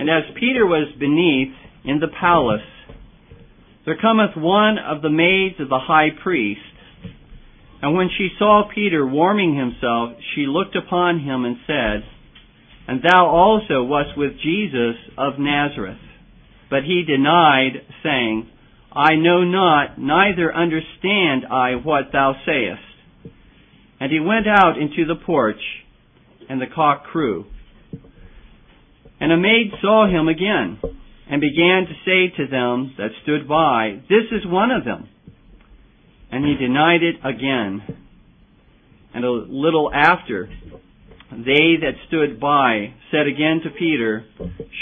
And as Peter was beneath in the palace, there cometh one of the maids of the high priest, and when she saw Peter warming himself, she looked upon him and said, And thou also wast with Jesus of Nazareth. But he denied, saying, I know not, neither understand I what thou sayest. And he went out into the porch, and the cock crew. And a maid saw him again, and began to say to them that stood by, This is one of them. And he denied it again. And a little after, they that stood by said again to Peter,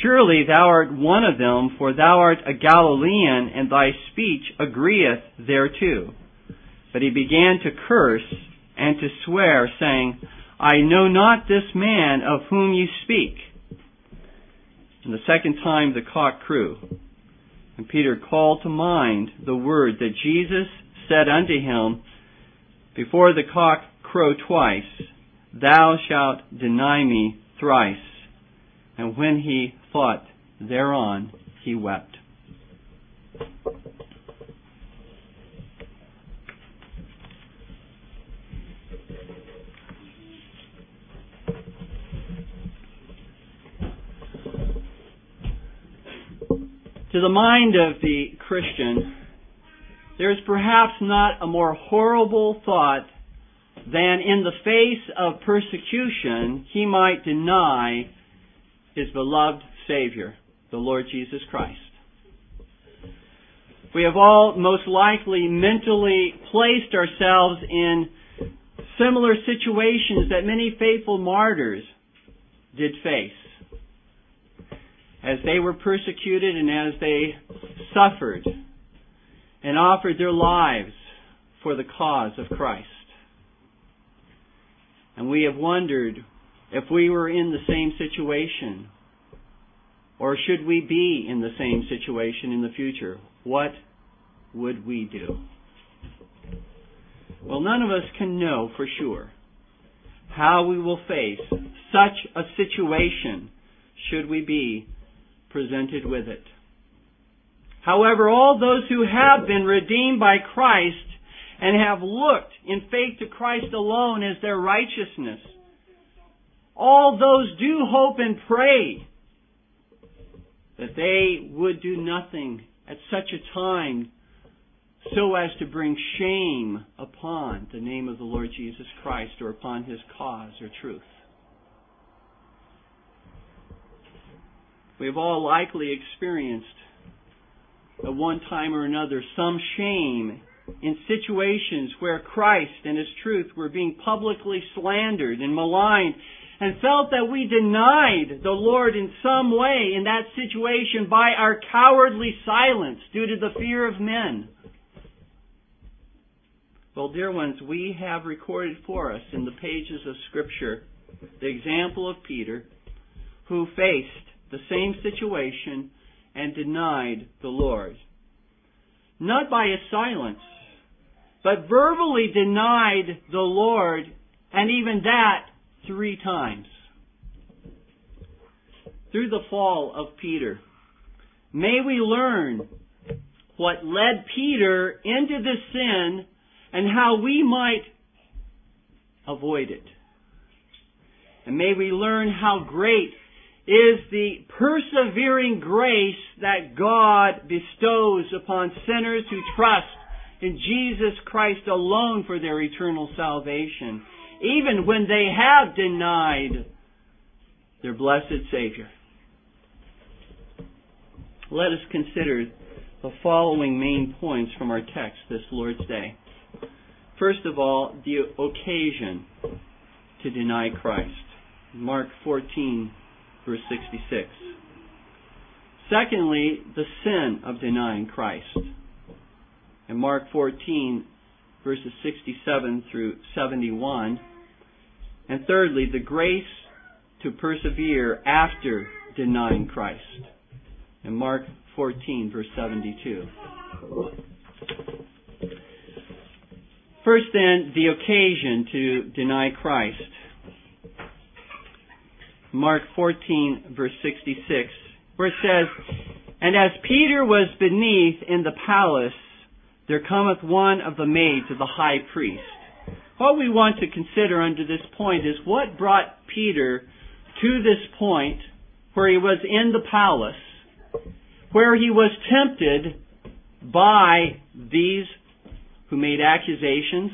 Surely thou art one of them, for thou art a Galilean, and thy speech agreeth thereto. But he began to curse and to swear, saying, I know not this man of whom you speak. And the second time the cock crew. And Peter called to mind the word that Jesus said unto him, Before the cock crow twice, thou shalt deny me thrice. And when he thought thereon, he wept. To the mind of the Christian, there is perhaps not a more horrible thought than in the face of persecution he might deny his beloved Savior, the Lord Jesus Christ. We have all most likely mentally placed ourselves in similar situations that many faithful martyrs did face as they were persecuted and as they suffered and offered their lives for the cause of Christ. And we have wondered if we were in the same situation, or should we be in the same situation in the future, what would we do? Well, none of us can know for sure how we will face such a situation should we be presented with it. However, all those who have been redeemed by Christ and have looked in faith to Christ alone as their righteousness, all those do hope and pray that they would do nothing at such a time so as to bring shame upon the name of the Lord Jesus Christ or upon his cause or truth. We have all likely experienced at one time or another some shame in situations where Christ and His truth were being publicly slandered and maligned and felt that we denied the Lord in some way in that situation by our cowardly silence due to the fear of men. Well, dear ones, we have recorded for us in the pages of Scripture the example of Peter who faced the same situation and denied the Lord. Not by his silence, but verbally denied the Lord, and even that three times. Through the fall of Peter, may we learn what led Peter into this sin and how we might avoid it. And may we learn how great is the persevering grace that God bestows upon sinners who trust in Jesus Christ alone for their eternal salvation, even when they have denied their blessed Savior. Let us consider the following main points from our text this Lord's Day. First of all, the occasion to deny Christ. Mark 14, verse 66. Secondly, the sin of denying Christ. In Mark 14, verses 67 through 71. And thirdly, the grace to persevere after denying Christ. In Mark 14, verse 72. First, then, the occasion to deny Christ. Mark 14, verse 66, where it says, And as Peter was beneath in the palace, there cometh one of the maids of the high priest. What we want to consider under this point is what brought Peter to this point where he was in the palace, where he was tempted by these who made accusations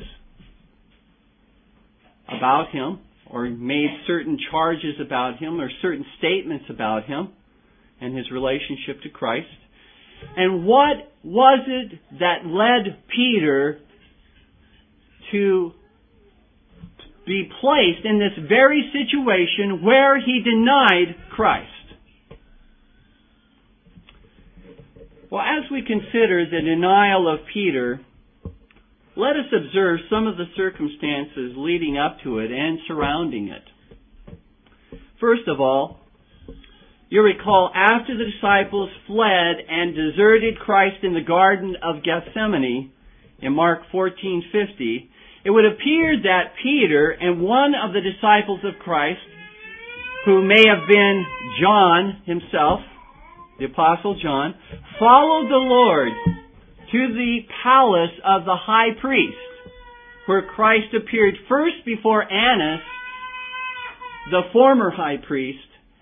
about him or made certain charges about him or certain statements about him and his relationship to Christ. And what was it that led Peter to be placed in this very situation where he denied Christ? Well, as we consider the denial of Peter, let us observe some of the circumstances leading up to it and surrounding it. First of all, you recall after the disciples fled and deserted Christ in the Garden of Gethsemane in Mark 14:50, it would appear that Peter and one of the disciples of Christ, who may have been John himself, the apostle John, followed the Lord to the palace of the high priest, where Christ appeared first before Annas, the former high priest,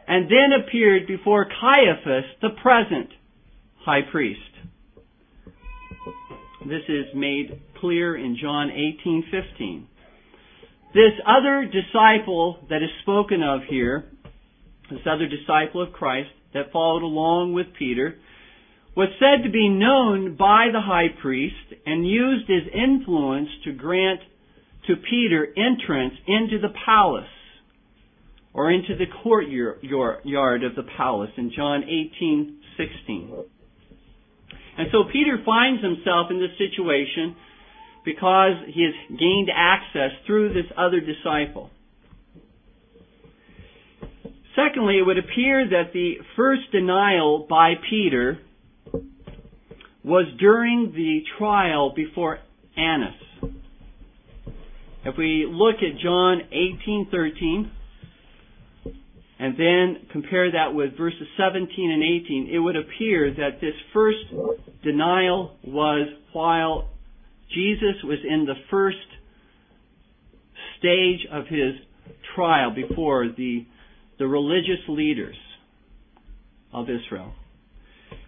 and then appeared before Caiaphas, the present high priest. This is made clear in John 18:15. This other disciple that is spoken of here, this other disciple of Christ that followed along with Peter, was said to be known by the high priest and used his influence to grant to Peter entrance into the palace or into the courtyard of the palace in John 18:16. And so Peter finds himself in this situation because he has gained access through this other disciple. Secondly, it would appear that the first denial by Peter was during the trial before Annas. If we look at John 18:13 and then compare that with verses 17 and 18, it would appear that this first denial was while Jesus was in the first stage of his trial before the the religious leaders of Israel.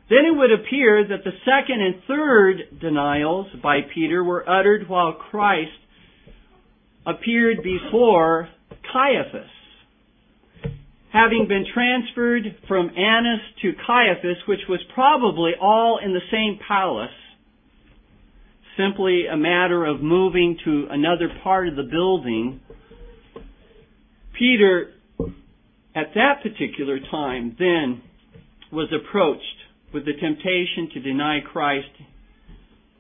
Then it would appear that the second and third denials by Peter were uttered while Christ appeared before Caiaphas. Having been transferred from Annas to Caiaphas, which was probably all in the same palace, simply a matter of moving to another part of the building, Peter, at that particular time, then was approached with the temptation to deny Christ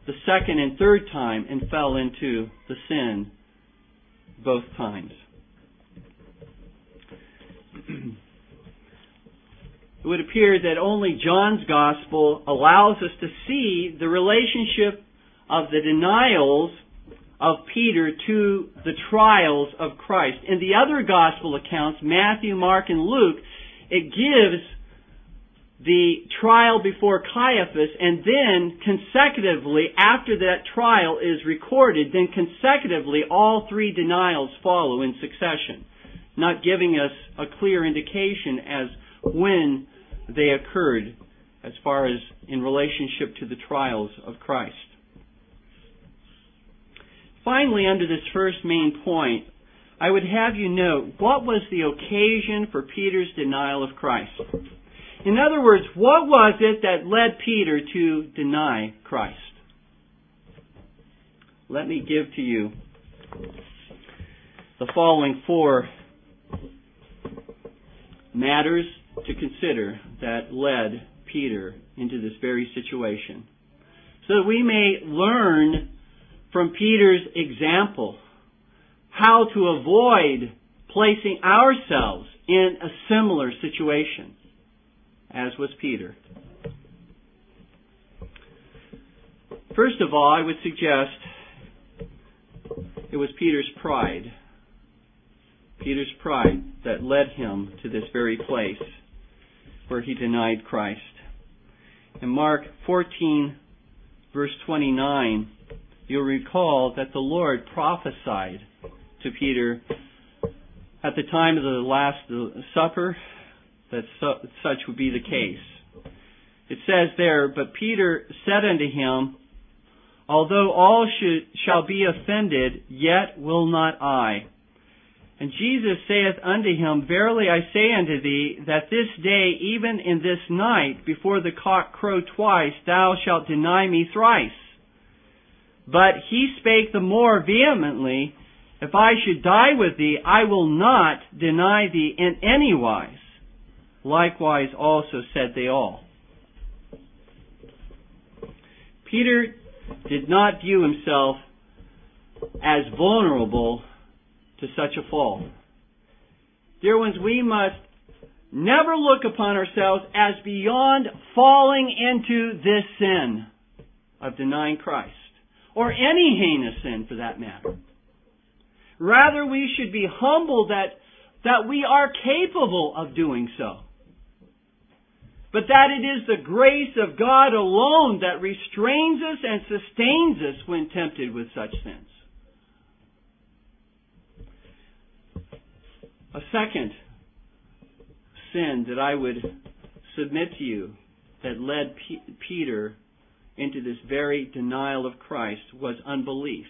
the second and third time and fell into the sin both times. it would appear that only John's gospel allows us to see the relationship of the denials of Peter to the trials of Christ. In the other gospel accounts, Matthew, Mark, and Luke, it gives the trial before Caiaphas, and then consecutively, after that trial is recorded, then consecutively all three denials follow in succession, not giving us a clear indication as when they occurred as far as in relationship to the trials of Christ. Finally, under this first main point, I would have you note what was the occasion for Peter's denial of Christ. In other words, what was it that led Peter to deny Christ? Let me give to you the following four matters to consider that led Peter into this very situation. So that we may learn from Peter's example how to avoid placing ourselves in a similar situation as was Peter. First of all, I would suggest it was Peter's pride. Peter's pride that led him to this very place. where he denied Christ. In Mark 14, verse 29, you'll recall that the Lord prophesied to Peter at the time of the Last Supper that such would be the case. It says there, But Peter said unto him, Although all should, shall be offended, yet will not I. And Jesus saith unto him, Verily I say unto thee, that this day, even in this night, before the cock crow twice, thou shalt deny me thrice. But he spake the more vehemently, If I should die with thee, I will not deny thee in any wise. Likewise also said they all. Peter did not view himself as vulnerable to such a fall. Dear ones, we must never look upon ourselves as beyond falling into this sin of denying Christ, or any heinous sin for that matter. Rather, we should be humbled that, that we are capable of doing so. But that it is the grace of God alone that restrains us and sustains us when tempted with such sins. A second sin that I would submit to you that led P- Peter into this very denial of Christ was unbelief.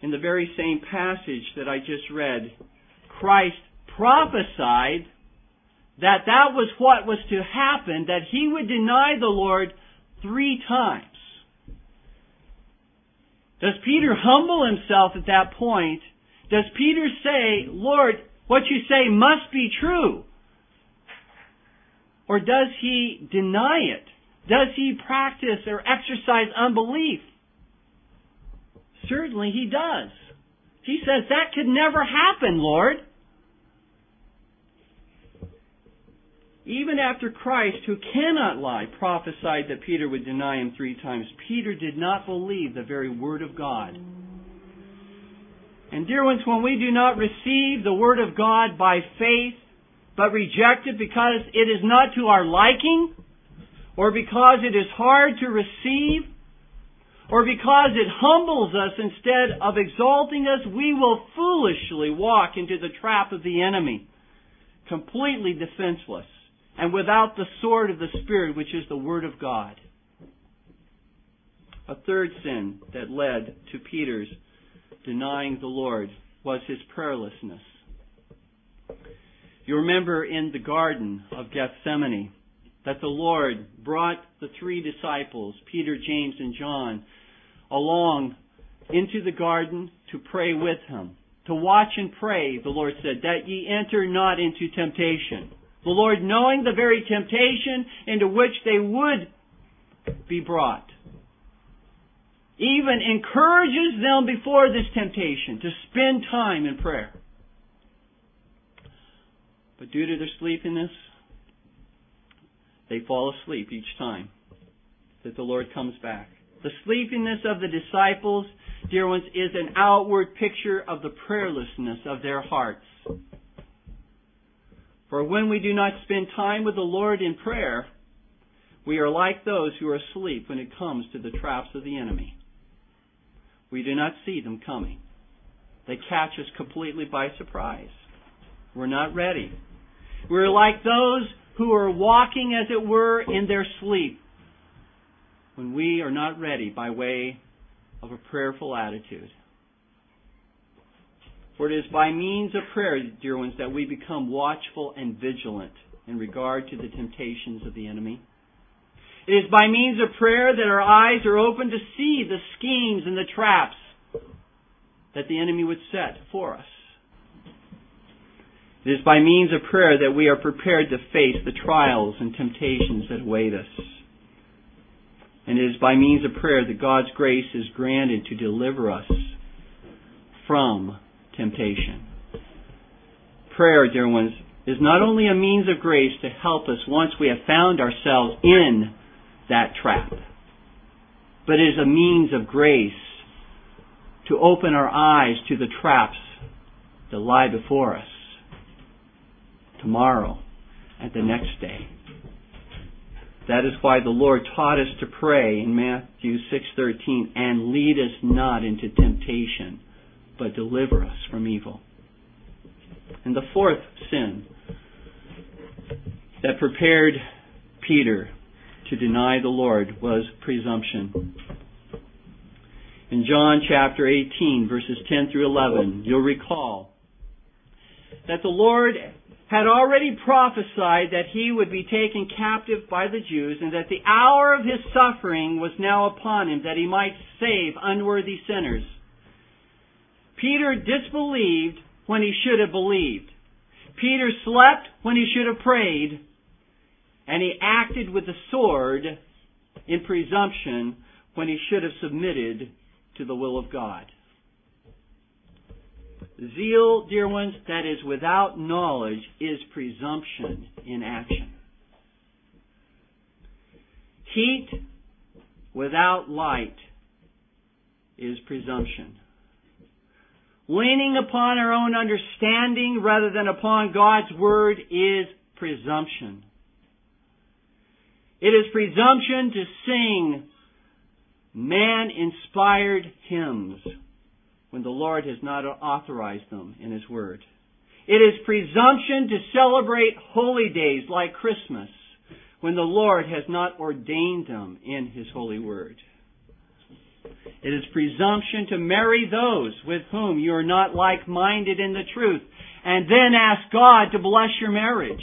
In the very same passage that I just read, Christ prophesied that that was what was to happen, that he would deny the Lord three times. Does Peter humble himself at that point does Peter say, Lord, what you say must be true? Or does he deny it? Does he practice or exercise unbelief? Certainly he does. He says, that could never happen, Lord. Even after Christ, who cannot lie, prophesied that Peter would deny him three times, Peter did not believe the very word of God. And dear ones, when we do not receive the Word of God by faith, but reject it because it is not to our liking, or because it is hard to receive, or because it humbles us instead of exalting us, we will foolishly walk into the trap of the enemy, completely defenseless, and without the sword of the Spirit, which is the Word of God. A third sin that led to Peter's denying the Lord was his prayerlessness. You remember in the Garden of Gethsemane that the Lord brought the three disciples, Peter, James, and John, along into the garden to pray with him. To watch and pray, the Lord said, that ye enter not into temptation. The Lord knowing the very temptation into which they would be brought even encourages them before this temptation to spend time in prayer. But due to their sleepiness, they fall asleep each time that the Lord comes back. The sleepiness of the disciples, dear ones, is an outward picture of the prayerlessness of their hearts. For when we do not spend time with the Lord in prayer, we are like those who are asleep when it comes to the traps of the enemy. We do not see them coming. They catch us completely by surprise. We're not ready. We're like those who are walking, as it were, in their sleep when we are not ready by way of a prayerful attitude. For it is by means of prayer, dear ones, that we become watchful and vigilant in regard to the temptations of the enemy. It is by means of prayer that our eyes are open to see the schemes and the traps that the enemy would set for us. It is by means of prayer that we are prepared to face the trials and temptations that await us. And it is by means of prayer that God's grace is granted to deliver us from temptation. Prayer, dear ones, is not only a means of grace to help us once we have found ourselves in that trap. But it is a means of grace to open our eyes to the traps that lie before us tomorrow, and the next day. That is why the Lord taught us to pray in Matthew 6:13 and lead us not into temptation but deliver us from evil. And the fourth sin that prepared Peter to deny the Lord was presumption. In John chapter 18 verses 10 through 11, you'll recall that the Lord had already prophesied that he would be taken captive by the Jews and that the hour of his suffering was now upon him that he might save unworthy sinners. Peter disbelieved when he should have believed. Peter slept when he should have prayed. And he acted with the sword in presumption when he should have submitted to the will of God. Zeal, dear ones, that is without knowledge is presumption in action. Heat without light is presumption. Leaning upon our own understanding rather than upon God's Word is presumption. It is presumption to sing man inspired hymns when the Lord has not authorized them in His Word. It is presumption to celebrate holy days like Christmas when the Lord has not ordained them in His holy Word. It is presumption to marry those with whom you are not like-minded in the truth and then ask God to bless your marriage.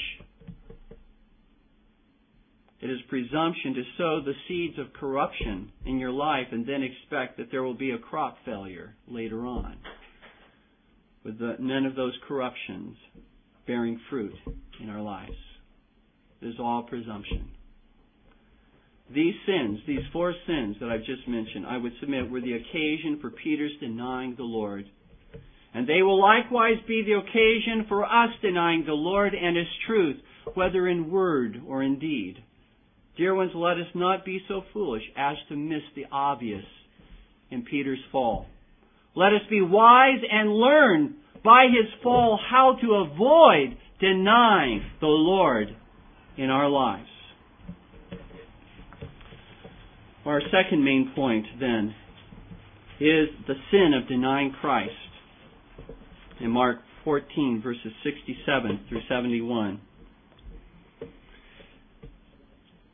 It is presumption to sow the seeds of corruption in your life and then expect that there will be a crop failure later on. With the, none of those corruptions bearing fruit in our lives. It is all presumption. These sins, these four sins that I've just mentioned, I would submit were the occasion for Peter's denying the Lord. And they will likewise be the occasion for us denying the Lord and His truth, whether in word or in deed. Dear ones, let us not be so foolish as to miss the obvious in Peter's fall. Let us be wise and learn by his fall how to avoid denying the Lord in our lives. Our second main point, then, is the sin of denying Christ. In Mark 14, verses 67 through 71.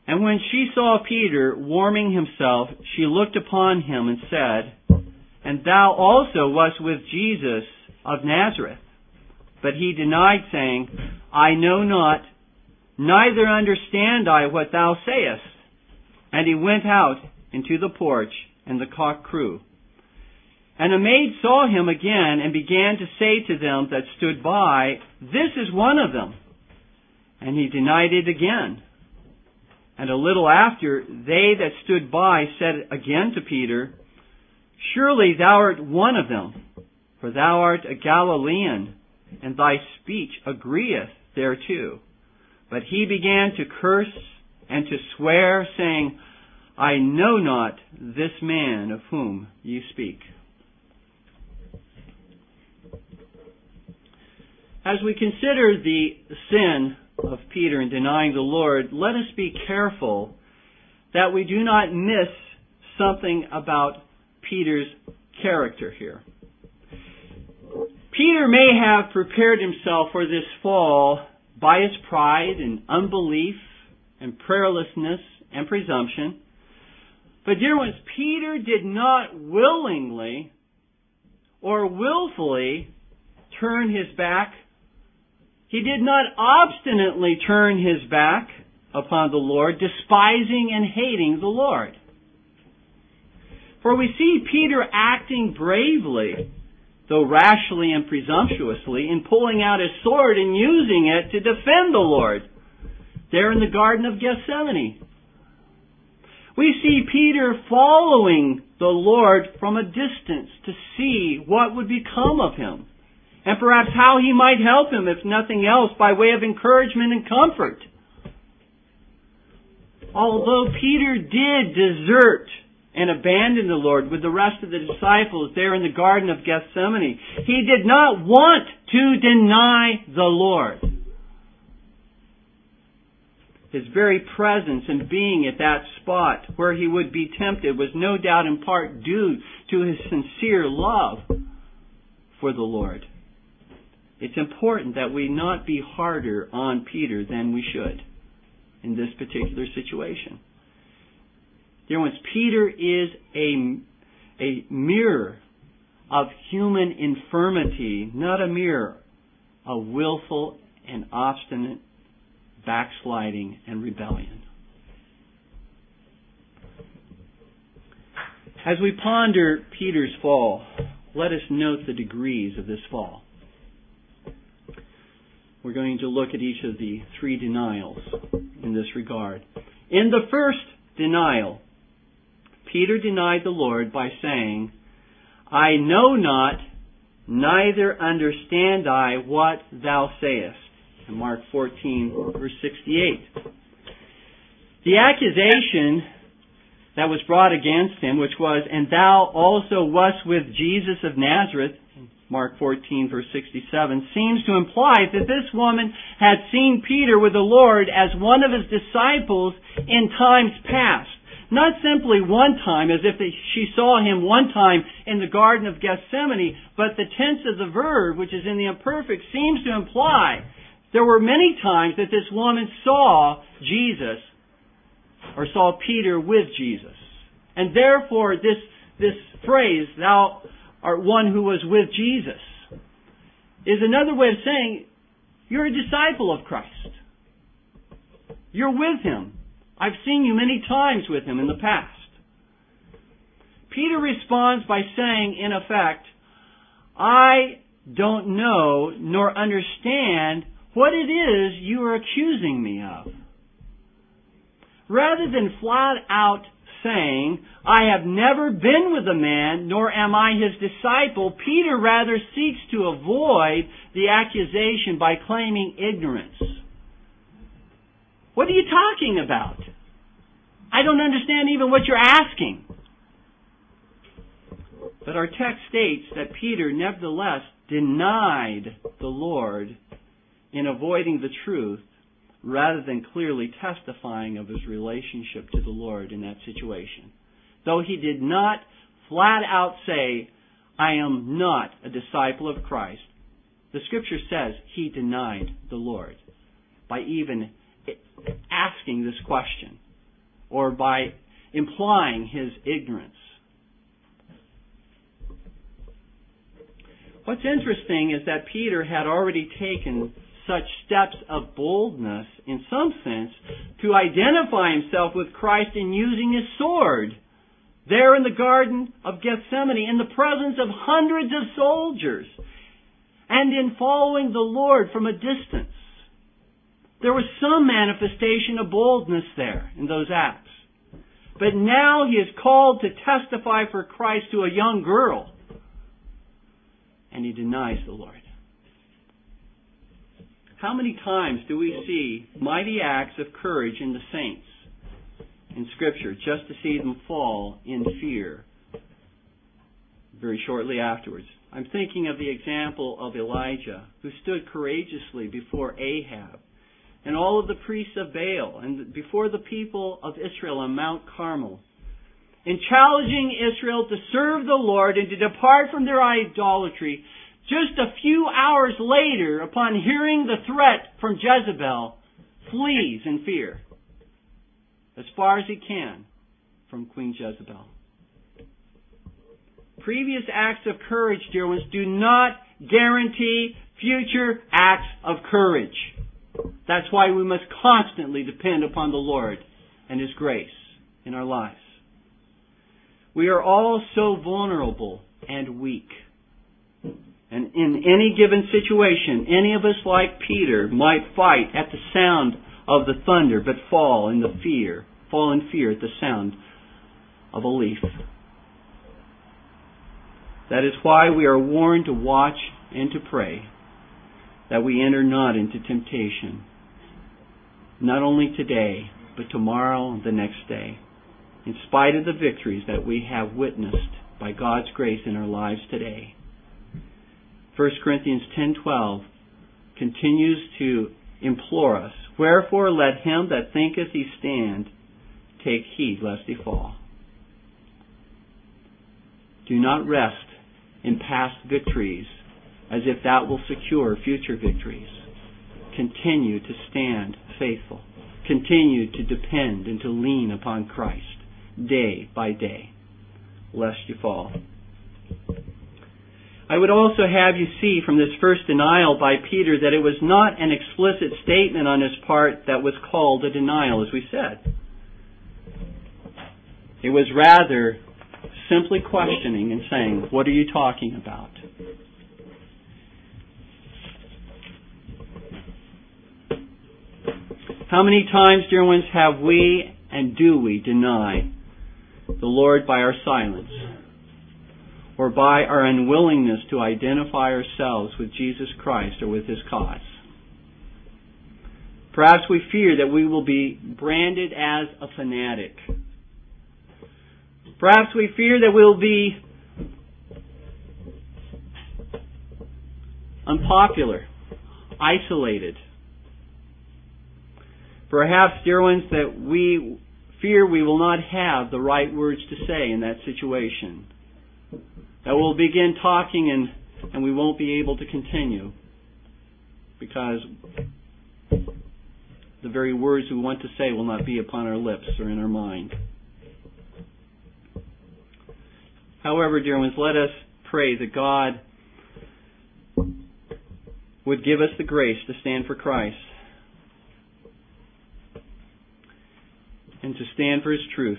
And when she saw Peter warming himself, she looked upon him and said, And thou also wast with Jesus of Nazareth. But he denied, saying, I know not, neither understand I what thou sayest. And he went out into the porch, and the cock crew. And a maid saw him again, and began to say to them that stood by, This is one of them. And he denied it again. And a little after, they that stood by said again to Peter, Surely thou art one of them, for thou art a Galilean, and thy speech agreeth thereto. But he began to curse and to swear, saying, I know not this man of whom you speak. As we consider the sin of Peter in denying the Lord, let us be careful that we do not miss something about Peter's character here. Peter may have prepared himself for this fall by his pride and unbelief and prayerlessness and presumption. But dear ones, Peter did not willingly or willfully turn his back he did not obstinately turn his back upon the Lord, despising and hating the Lord. For we see Peter acting bravely, though rashly and presumptuously, in pulling out his sword and using it to defend the Lord, there in the Garden of Gethsemane. We see Peter following the Lord from a distance to see what would become of him and perhaps how he might help him, if nothing else, by way of encouragement and comfort. Although Peter did desert and abandon the Lord with the rest of the disciples there in the Garden of Gethsemane, he did not want to deny the Lord. His very presence and being at that spot where he would be tempted was no doubt in part due to his sincere love for the Lord. It's important that we not be harder on Peter than we should in this particular situation. Dear ones, Peter is a, a mirror of human infirmity, not a mirror of willful and obstinate backsliding and rebellion. As we ponder Peter's fall, let us note the degrees of this fall. We're going to look at each of the three denials in this regard. In the first denial, Peter denied the Lord by saying, I know not, neither understand I what thou sayest. In Mark 14, verse 68. The accusation that was brought against him, which was, And thou also wast with Jesus of Nazareth, Mark 14, verse 67, seems to imply that this woman had seen Peter with the Lord as one of his disciples in times past. Not simply one time, as if she saw him one time in the Garden of Gethsemane, but the tense of the verb, which is in the imperfect, seems to imply there were many times that this woman saw Jesus or saw Peter with Jesus. And therefore this, this phrase, thou art one who was with Jesus, is another way of saying you're a disciple of Christ. You're with Him. I've seen you many times with Him in the past. Peter responds by saying, in effect, I don't know nor understand what it is you are accusing me of. Rather than flat out saying, I have never been with a man, nor am I his disciple, Peter rather seeks to avoid the accusation by claiming ignorance. What are you talking about? I don't understand even what you're asking. But our text states that Peter nevertheless denied the Lord in avoiding the truth rather than clearly testifying of his relationship to the Lord in that situation. Though he did not flat out say, I am not a disciple of Christ, the scripture says he denied the Lord by even asking this question or by implying his ignorance. What's interesting is that Peter had already taken such steps of boldness, in some sense, to identify himself with Christ in using his sword there in the Garden of Gethsemane in the presence of hundreds of soldiers and in following the Lord from a distance. There was some manifestation of boldness there in those acts. But now he is called to testify for Christ to a young girl. And he denies the Lord. How many times do we see mighty acts of courage in the saints in Scripture just to see them fall in fear very shortly afterwards? I'm thinking of the example of Elijah, who stood courageously before Ahab and all of the priests of Baal and before the people of Israel on Mount Carmel in challenging Israel to serve the Lord and to depart from their idolatry just a few hours later, upon hearing the threat from Jezebel, flees in fear as far as he can from Queen Jezebel. Previous acts of courage, dear ones, do not guarantee future acts of courage. That's why we must constantly depend upon the Lord and His grace in our lives. We are all so vulnerable and weak. And in any given situation, any of us like Peter might fight at the sound of the thunder, but fall in the fear, fall in fear at the sound of a leaf. That is why we are warned to watch and to pray, that we enter not into temptation, not only today, but tomorrow and the next day, in spite of the victories that we have witnessed by God's grace in our lives today. 1 Corinthians 10:12 continues to implore us, Wherefore let him that thinketh he stand take heed lest he fall. Do not rest in past victories as if that will secure future victories. Continue to stand faithful. Continue to depend and to lean upon Christ day by day, lest you fall. I would also have you see from this first denial by Peter that it was not an explicit statement on his part that was called a denial, as we said. It was rather simply questioning and saying, What are you talking about? How many times, dear ones, have we and do we deny the Lord by our silence or by our unwillingness to identify ourselves with Jesus Christ or with His cause? Perhaps we fear that we will be branded as a fanatic Perhaps we fear that we'll be unpopular, isolated. Perhaps, dear ones, that we fear we will not have the right words to say in that situation. That we'll begin talking and, and we won't be able to continue because the very words we want to say will not be upon our lips or in our mind. However, dear ones, let us pray that God would give us the grace to stand for Christ and to stand for His truth.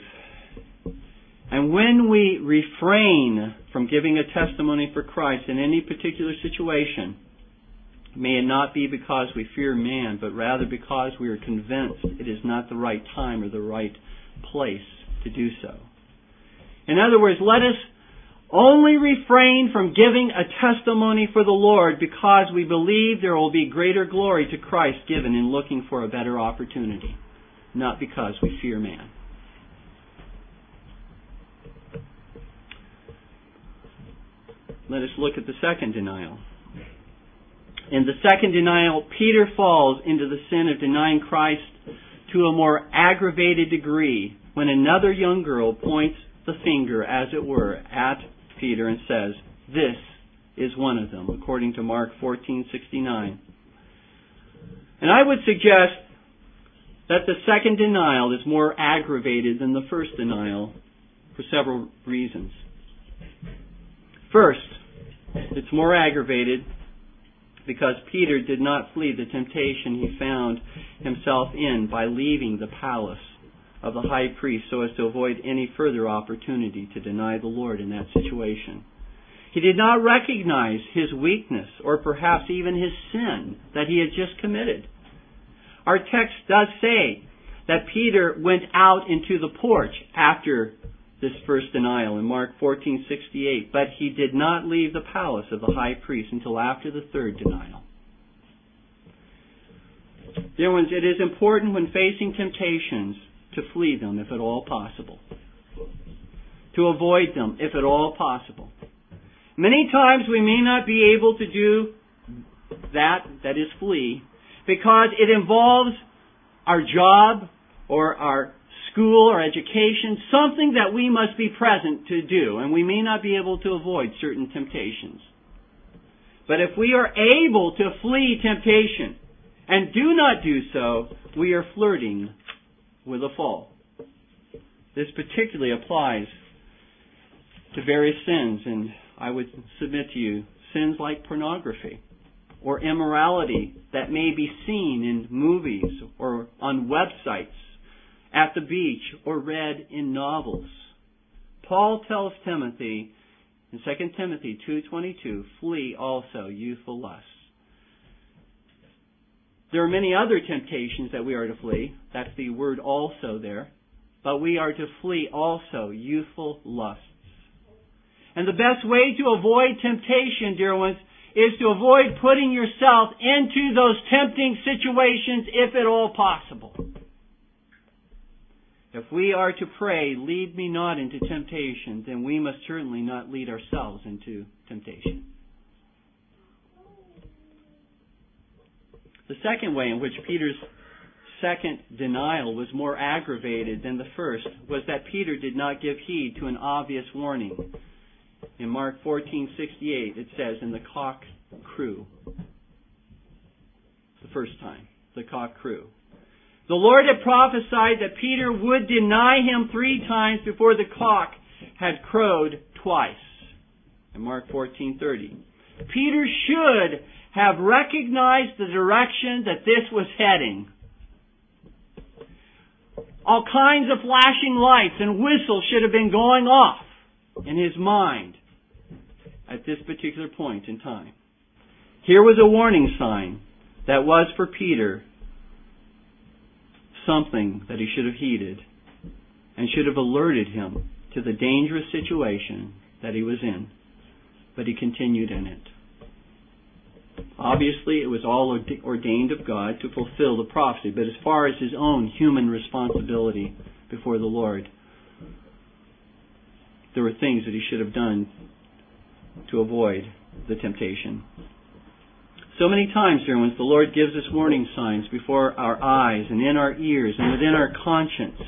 And when we refrain from giving a testimony for Christ in any particular situation, may it not be because we fear man, but rather because we are convinced it is not the right time or the right place to do so. In other words, let us only refrain from giving a testimony for the Lord because we believe there will be greater glory to Christ given in looking for a better opportunity, not because we fear man. Let us look at the second denial. In the second denial, Peter falls into the sin of denying Christ to a more aggravated degree when another young girl points the finger, as it were, at Peter and says, This is one of them, according to Mark 14:69. And I would suggest that the second denial is more aggravated than the first denial for several reasons. First, it's more aggravated because Peter did not flee the temptation he found himself in by leaving the palace of the high priest so as to avoid any further opportunity to deny the Lord in that situation. He did not recognize his weakness or perhaps even his sin that he had just committed. Our text does say that Peter went out into the porch after this first denial in Mark 14:68, but he did not leave the palace of the high priest until after the third denial. Dear ones, it is important when facing temptations to flee them if at all possible, to avoid them if at all possible. Many times we may not be able to do that, that is flee, because it involves our job or our school or education, something that we must be present to do, and we may not be able to avoid certain temptations. But if we are able to flee temptation and do not do so, we are flirting with a fall. This particularly applies to various sins, and I would submit to you sins like pornography or immorality that may be seen in movies or on websites, at the beach, or read in novels. Paul tells Timothy in 2 Timothy 2:22, "Flee also youthful lusts." There are many other temptations that we are to flee. That's the word also there. But we are to flee also youthful lusts. And the best way to avoid temptation, dear ones, is to avoid putting yourself into those tempting situations if at all possible. If we are to pray, lead me not into temptation, then we must certainly not lead ourselves into temptation. The second way in which Peter's second denial was more aggravated than the first was that Peter did not give heed to an obvious warning. In Mark 14:68 it says and the cock crew. The first time, the cock crew. The Lord had prophesied that Peter would deny him 3 times before the cock had crowed twice. In Mark 14:30. Peter should have recognized the direction that this was heading. All kinds of flashing lights and whistles should have been going off in his mind at this particular point in time. Here was a warning sign that was for Peter something that he should have heeded and should have alerted him to the dangerous situation that he was in. But he continued in it. Obviously, it was all ordained of God to fulfill the prophecy, but as far as his own human responsibility before the Lord, there were things that he should have done to avoid the temptation. So many times, dear ones, the Lord gives us warning signs before our eyes and in our ears and within our conscience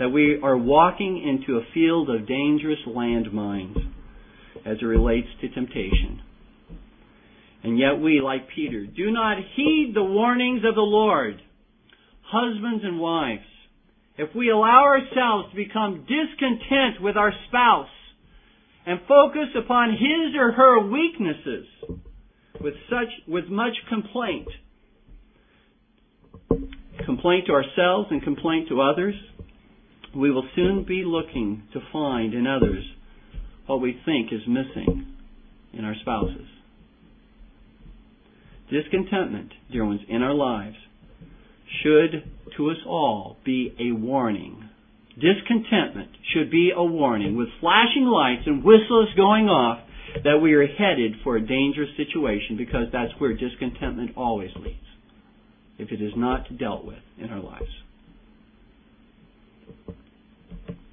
that we are walking into a field of dangerous landmines as it relates to temptation. And yet we, like Peter, do not heed the warnings of the Lord. Husbands and wives, if we allow ourselves to become discontent with our spouse and focus upon his or her weaknesses with such, with much complaint, complaint to ourselves and complaint to others, we will soon be looking to find in others what we think is missing in our spouses. Discontentment, dear ones, in our lives should to us all be a warning. Discontentment should be a warning with flashing lights and whistles going off that we are headed for a dangerous situation because that's where discontentment always leads if it is not dealt with in our lives.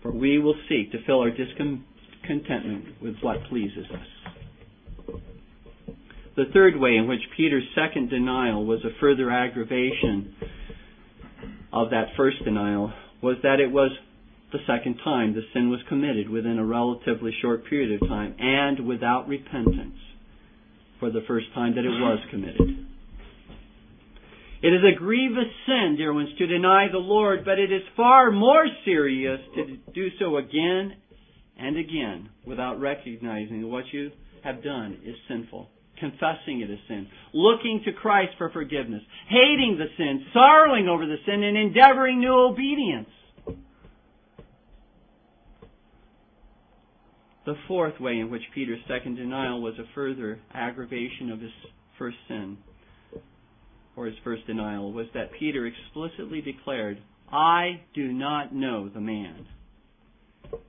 For we will seek to fill our discontentment with what pleases us. The third way in which Peter's second denial was a further aggravation of that first denial was that it was the second time the sin was committed within a relatively short period of time and without repentance for the first time that it was committed. It is a grievous sin, dear ones, to deny the Lord, but it is far more serious to do so again and again without recognizing what you have done is sinful, confessing it as sin, looking to Christ for forgiveness, hating the sin, sorrowing over the sin, and endeavoring new obedience. The fourth way in which Peter's second denial was a further aggravation of his first sin or his first denial was that Peter explicitly declared, I do not know the man.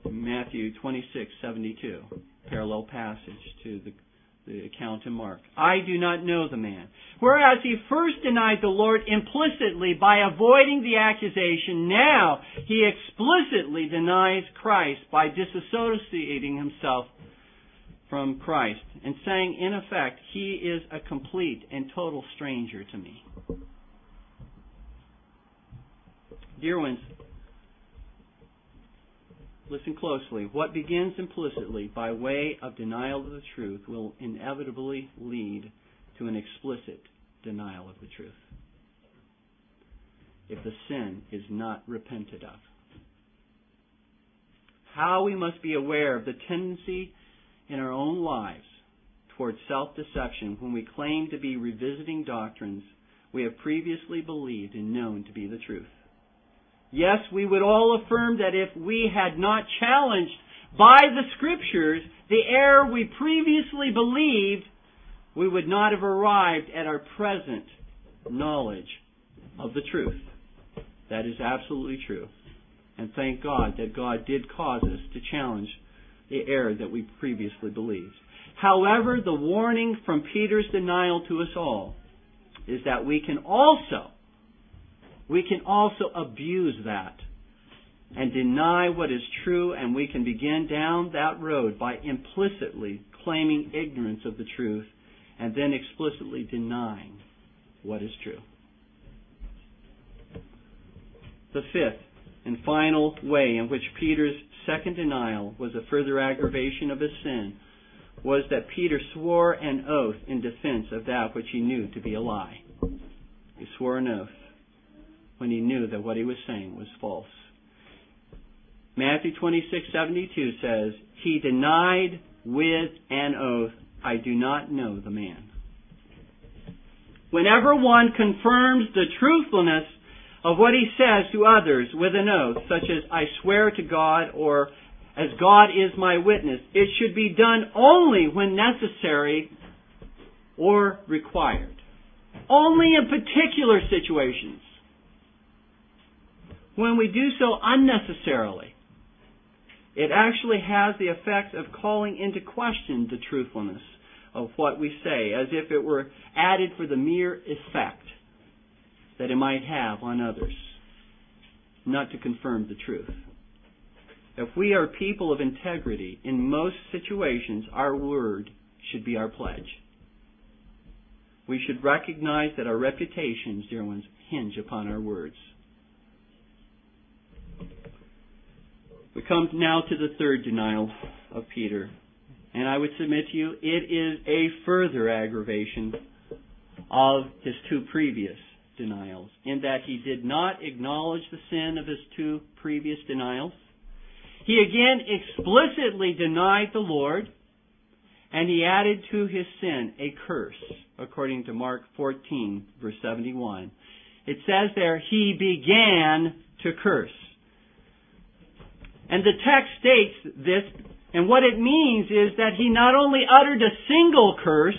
Matthew 26:72, parallel passage to the, the account in Mark. I do not know the man. Whereas he first denied the Lord implicitly by avoiding the accusation, now he explicitly denies Christ by disassociating himself from Christ and saying, in effect, He is a complete and total stranger to me. Dear ones, listen closely. What begins implicitly by way of denial of the truth will inevitably lead to an explicit denial of the truth if the sin is not repented of. How we must be aware of the tendency in our own lives towards self-deception when we claim to be revisiting doctrines we have previously believed and known to be the truth. Yes, we would all affirm that if we had not challenged by the Scriptures the error we previously believed, we would not have arrived at our present knowledge of the truth. That is absolutely true. And thank God that God did cause us to challenge the error that we previously believed. However, the warning from Peter's denial to us all is that we can also we can also abuse that and deny what is true and we can begin down that road by implicitly claiming ignorance of the truth and then explicitly denying what is true. The fifth and final way in which Peter's second denial was a further aggravation of his sin was that Peter swore an oath in defense of that which he knew to be a lie. He swore an oath when he knew that what he was saying was false. Matthew 26:72 says, "He denied with an oath, I do not know the man." Whenever one confirms the truthfulness of what he says to others with an oath, such as I swear to God or as God is my witness, it should be done only when necessary or required. Only in particular situations. When we do so unnecessarily, it actually has the effect of calling into question the truthfulness of what we say, as if it were added for the mere effect that it might have on others, not to confirm the truth. If we are people of integrity, in most situations, our word should be our pledge. We should recognize that our reputations, dear ones, hinge upon our words. We come now to the third denial of Peter. And I would submit to you, it is a further aggravation of his two previous denials, in that he did not acknowledge the sin of his two previous denials. He again explicitly denied the Lord, and he added to his sin a curse, according to Mark 14, verse 71. It says there, he began to curse. And the text states this, and what it means is that he not only uttered a single curse,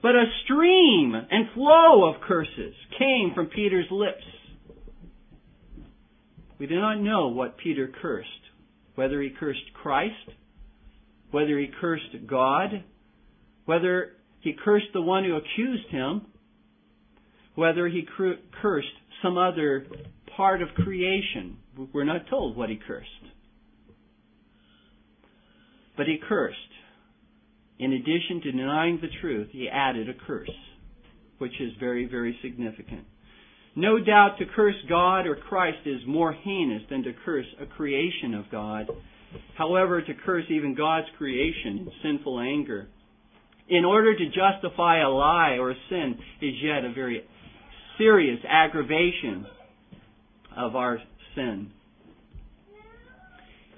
but a stream and flow of curses came from Peter's lips. We do not know what Peter cursed, whether he cursed Christ, whether he cursed God, whether he cursed the one who accused him, whether he cursed some other part of creation. We're not told what he cursed. But he cursed. In addition to denying the truth, he added a curse, which is very, very significant. No doubt to curse God or Christ is more heinous than to curse a creation of God. However, to curse even God's creation in sinful anger in order to justify a lie or a sin is yet a very serious aggravation of our sin.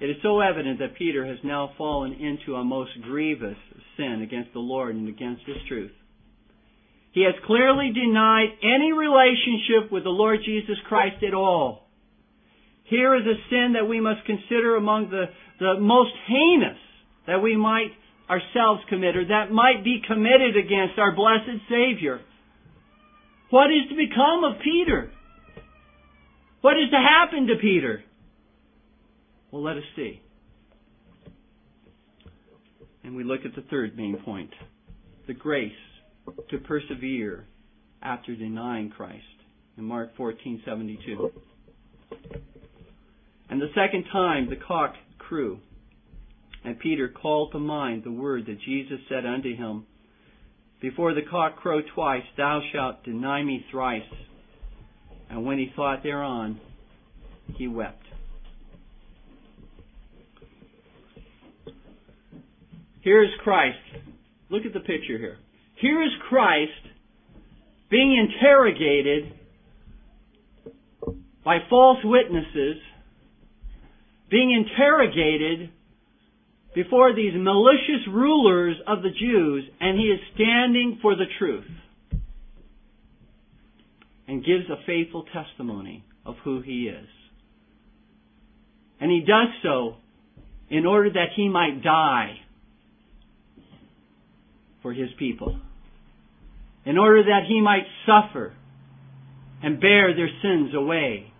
It is so evident that Peter has now fallen into a most grievous sin against the Lord and against His truth. He has clearly denied any relationship with the Lord Jesus Christ at all. Here is a sin that we must consider among the, the most heinous that we might ourselves commit or that might be committed against our blessed Savior. What is to become of Peter? What is to happen to Peter? Well, let us see. And we look at the third main point the grace to persevere after denying Christ in Mark 14:72. And the second time the cock crew, and Peter called to mind the word that Jesus said unto him, Before the cock crow twice, thou shalt deny me thrice. And when he thought thereon, he wept. Here is Christ. Look at the picture here. Here is Christ being interrogated by false witnesses, being interrogated before these malicious rulers of the Jews, and he is standing for the truth and gives a faithful testimony of who he is. And he does so in order that he might die for his people. In order that he might suffer and bear their sins away.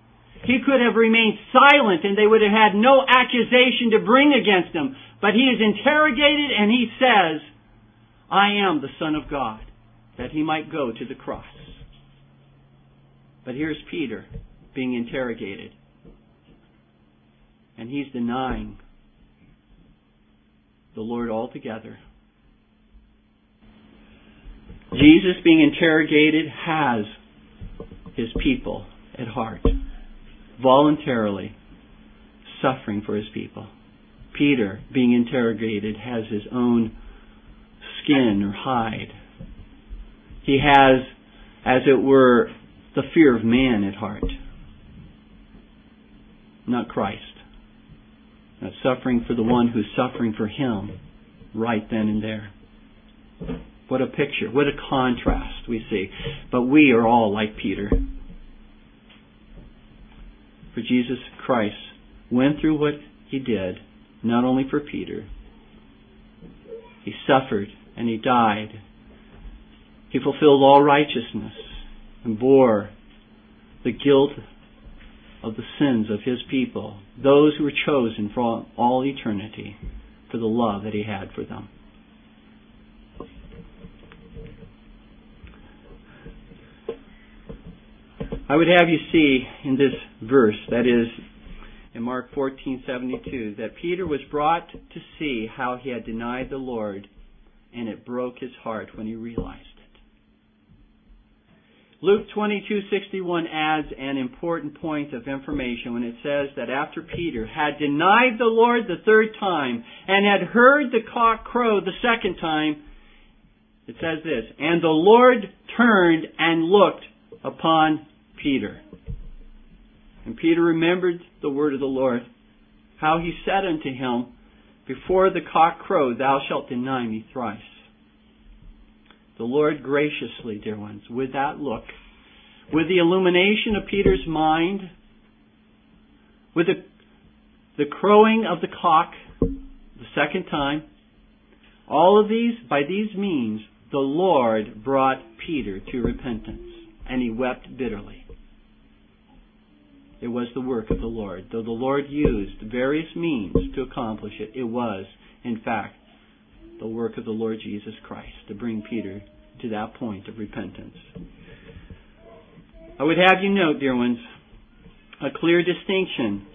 He could have remained silent and they would have had no accusation to bring against him. But he is interrogated and he says, I am the Son of God, that he might go to the cross. But here's Peter being interrogated. And he's denying the Lord altogether. Jesus being interrogated has his people at heart. voluntarily suffering for his people. Peter, being interrogated, has his own skin or hide. He has, as it were, the fear of man at heart, not Christ. Not suffering for the one who's suffering for him right then and there. What a picture. What a contrast we see. But we are all like Peter. For Jesus Christ went through what he did, not only for Peter. He suffered and he died. He fulfilled all righteousness and bore the guilt of the sins of his people, those who were chosen for all eternity for the love that he had for them. I would have you see in this verse, that is in Mark 14:72, that Peter was brought to see how he had denied the Lord, and it broke his heart when he realized it. Luke 22:61 adds an important point of information when it says that after Peter had denied the Lord the third time and had heard the cock crow the second time, it says this, and the Lord turned and looked upon Peter. And Peter remembered the word of the Lord, how he said unto him, Before the cock crow, thou shalt deny me thrice. The Lord graciously, dear ones, with that look, with the illumination of Peter's mind, with the, the crowing of the cock the second time, all of these, by these means, the Lord brought Peter to repentance, and he wept bitterly. It was the work of the Lord. Though the Lord used various means to accomplish it, it was, in fact, the work of the Lord Jesus Christ to bring Peter to that point of repentance. I would have you note, dear ones, a clear distinction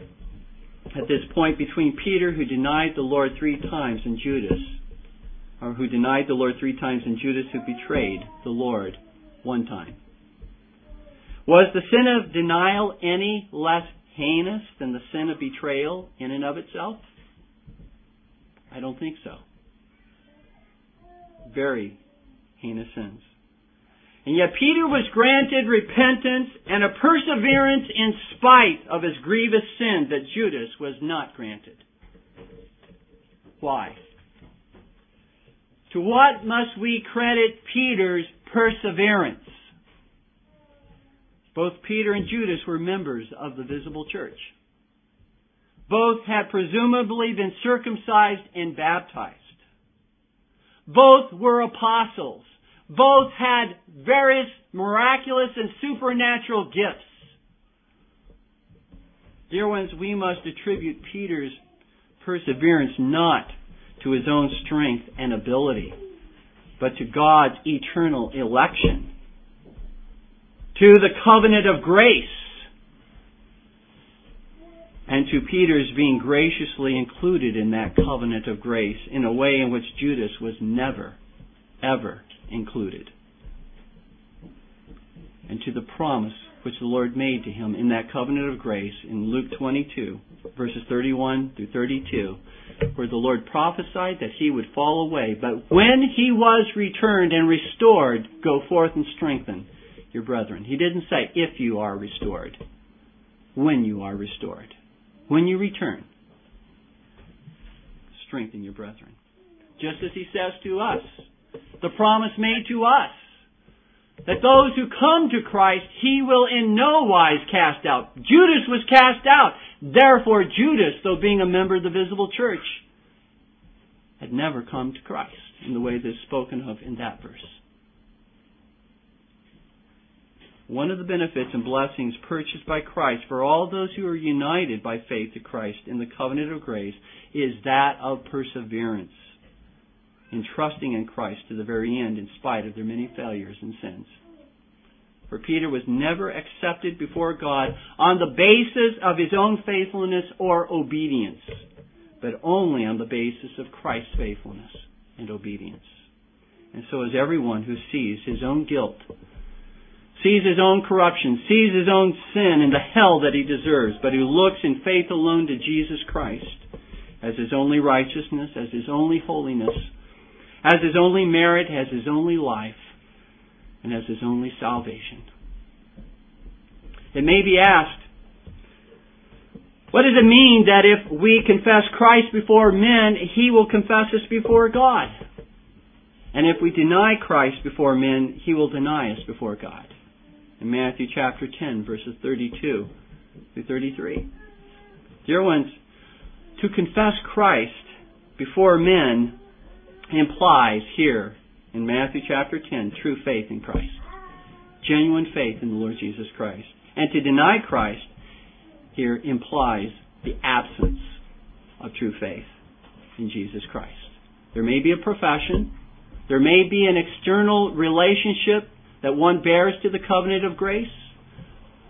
at this point between Peter, who denied the Lord three times, and Judas, or who denied the Lord three times, and Judas, who betrayed the Lord one time. Was the sin of denial any less heinous than the sin of betrayal in and of itself? I don't think so. Very heinous sins. And yet Peter was granted repentance and a perseverance in spite of his grievous sin that Judas was not granted. Why? To what must we credit Peter's perseverance? Both Peter and Judas were members of the visible church. Both had presumably been circumcised and baptized. Both were apostles. Both had various miraculous and supernatural gifts. Dear ones, we must attribute Peter's perseverance not to his own strength and ability, but to God's eternal election to the covenant of grace, and to Peter's being graciously included in that covenant of grace in a way in which Judas was never, ever included. And to the promise which the Lord made to him in that covenant of grace in Luke 22, verses 31 through 32, where the Lord prophesied that he would fall away, but when he was returned and restored, go forth and strengthen your brethren. He didn't say if you are restored, when you are restored. When you return, strengthen your brethren. Just as he says to us, the promise made to us, that those who come to Christ, he will in no wise cast out. Judas was cast out. Therefore, Judas, though being a member of the visible church, had never come to Christ in the way that is spoken of in that verse. One of the benefits and blessings purchased by Christ for all those who are united by faith to Christ in the covenant of grace is that of perseverance in trusting in Christ to the very end in spite of their many failures and sins. For Peter was never accepted before God on the basis of his own faithfulness or obedience, but only on the basis of Christ's faithfulness and obedience. And so is everyone who sees his own guilt sees his own corruption, sees his own sin and the hell that he deserves, but who looks in faith alone to Jesus Christ as his only righteousness, as his only holiness, as his only merit, as his only life, and as his only salvation. It may be asked, what does it mean that if we confess Christ before men, He will confess us before God? And if we deny Christ before men, He will deny us before God. In Matthew chapter 10, verses 32 through 33. Dear ones, to confess Christ before men implies here in Matthew chapter 10 true faith in Christ. Genuine faith in the Lord Jesus Christ. And to deny Christ here implies the absence of true faith in Jesus Christ. There may be a profession, there may be an external relationship that one bears to the covenant of grace.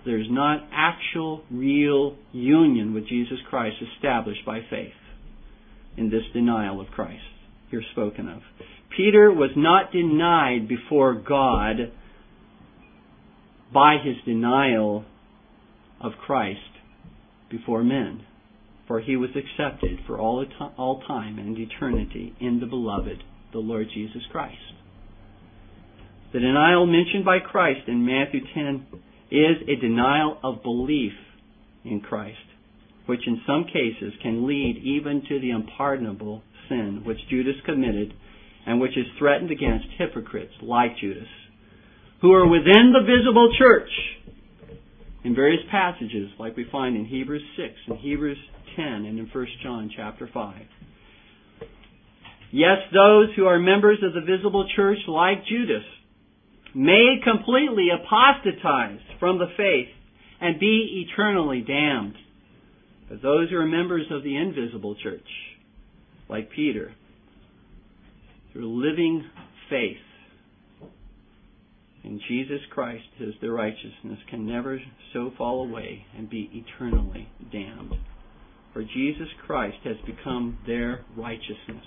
There's not actual, real union with Jesus Christ established by faith in this denial of Christ here spoken of. Peter was not denied before God by his denial of Christ before men, for he was accepted for all, all time and eternity in the beloved, the Lord Jesus Christ. The denial mentioned by Christ in Matthew 10 is a denial of belief in Christ, which in some cases can lead even to the unpardonable sin which Judas committed and which is threatened against hypocrites like Judas, who are within the visible church in various passages like we find in Hebrews 6 and Hebrews 10 and in 1 John chapter 5. Yes, those who are members of the visible church like Judas may completely apostatize from the faith and be eternally damned. But those who are members of the invisible church, like Peter, through living faith, in Jesus Christ as their righteousness can never so fall away and be eternally damned. For Jesus Christ has become their righteousness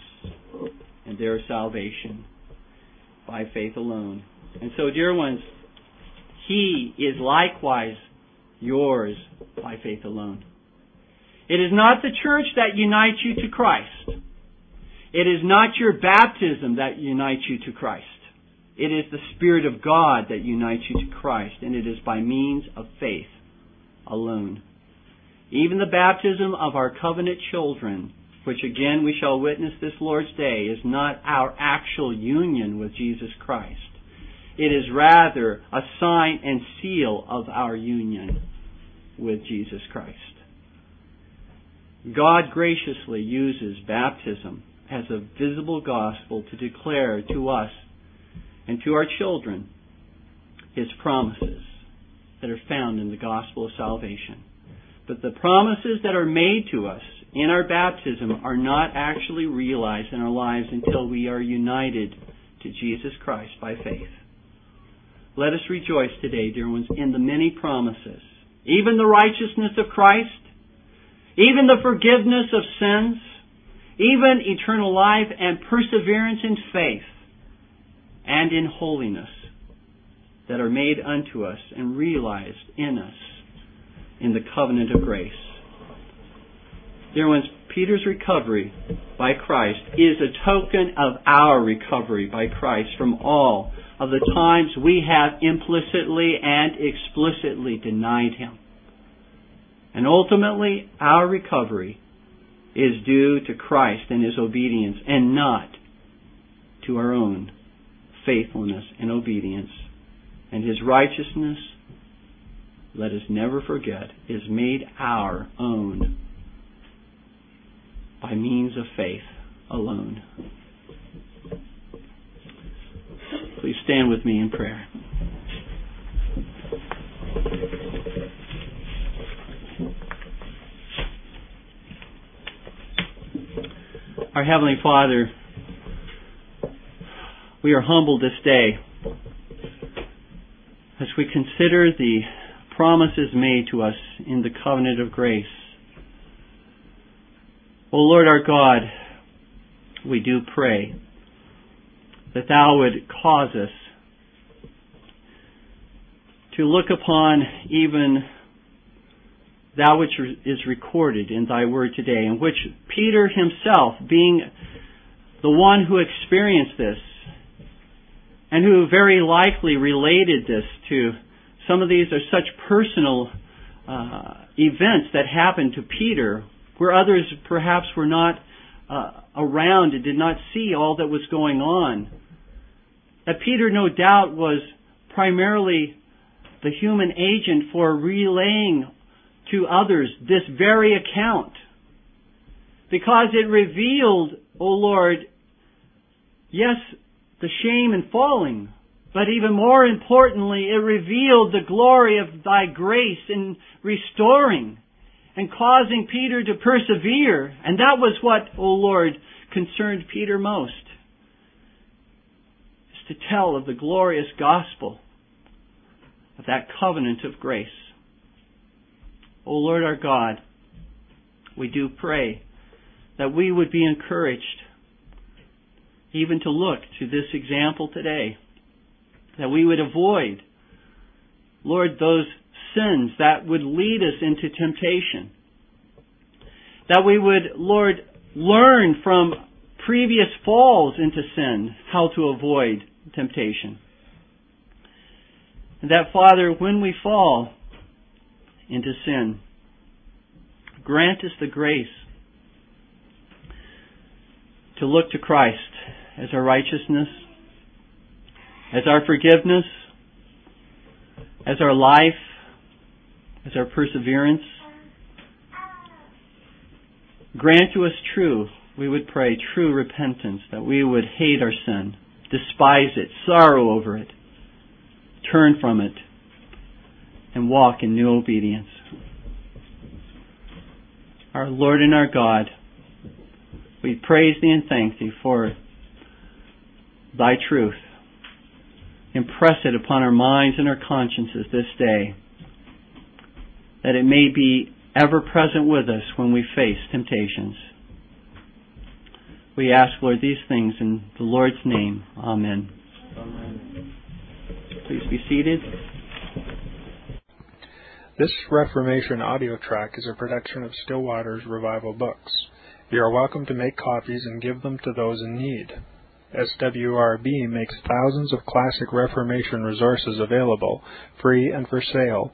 and their salvation by faith alone. And so, dear ones, He is likewise yours by faith alone. It is not the church that unites you to Christ. It is not your baptism that unites you to Christ. It is the Spirit of God that unites you to Christ, and it is by means of faith alone. Even the baptism of our covenant children, which again we shall witness this Lord's Day, is not our actual union with Jesus Christ. It is rather a sign and seal of our union with Jesus Christ. God graciously uses baptism as a visible gospel to declare to us and to our children His promises that are found in the gospel of salvation. But the promises that are made to us in our baptism are not actually realized in our lives until we are united to Jesus Christ by faith. Let us rejoice today, dear ones, in the many promises, even the righteousness of Christ, even the forgiveness of sins, even eternal life and perseverance in faith and in holiness that are made unto us and realized in us in the covenant of grace. Dear ones, Peter's recovery by Christ is a token of our recovery by Christ from all of the times we have implicitly and explicitly denied Him. And ultimately, our recovery is due to Christ and His obedience and not to our own faithfulness and obedience. And his righteousness, let us never forget, is made our own by means of faith alone. Please stand with me in prayer. Our Heavenly Father, we are humbled this day as we consider the promises made to us in the covenant of grace. O Lord our God, we do pray that Thou would cause us to look upon even that which is recorded in thy word today, in which Peter himself, being the one who experienced this, and who very likely related this to some of these are such personal uh, events that happened to Peter, where others perhaps were not uh, around and did not see all that was going on. That Peter, no doubt, was primarily the human agent for relaying to others this very account. Because it revealed, O Lord, yes, the shame in falling, but even more importantly, it revealed the glory of thy grace in restoring and causing Peter to persevere. And that was what, O Lord, concerned Peter most. Is to tell of the glorious gospel of that covenant of grace. O Lord our God, we do pray that we would be encouraged even to look to this example today that we would avoid, Lord, those sins that would lead us into temptation. That we would, Lord, learn from previous falls into sin how to avoid temptation. And that, Father, when we fall into sin, grant us the grace to look to Christ as our righteousness as our forgiveness, as our life, as our perseverance. Grant to us true, we would pray, true repentance, that we would hate our sin, despise it, sorrow over it, turn from it, and walk in new obedience. Our Lord and our God, we praise Thee and thank Thee for Thy truth impress it upon our minds and our consciences this day, that it may be ever present with us when we face temptations. We ask, Lord, these things in the Lord's name. Amen. Amen. Please be seated. This Reformation audio track is a production of Still Waters Revival Books. You are welcome to make copies and give them to those in need. SWRB makes thousands of classic Reformation resources available, free and for sale,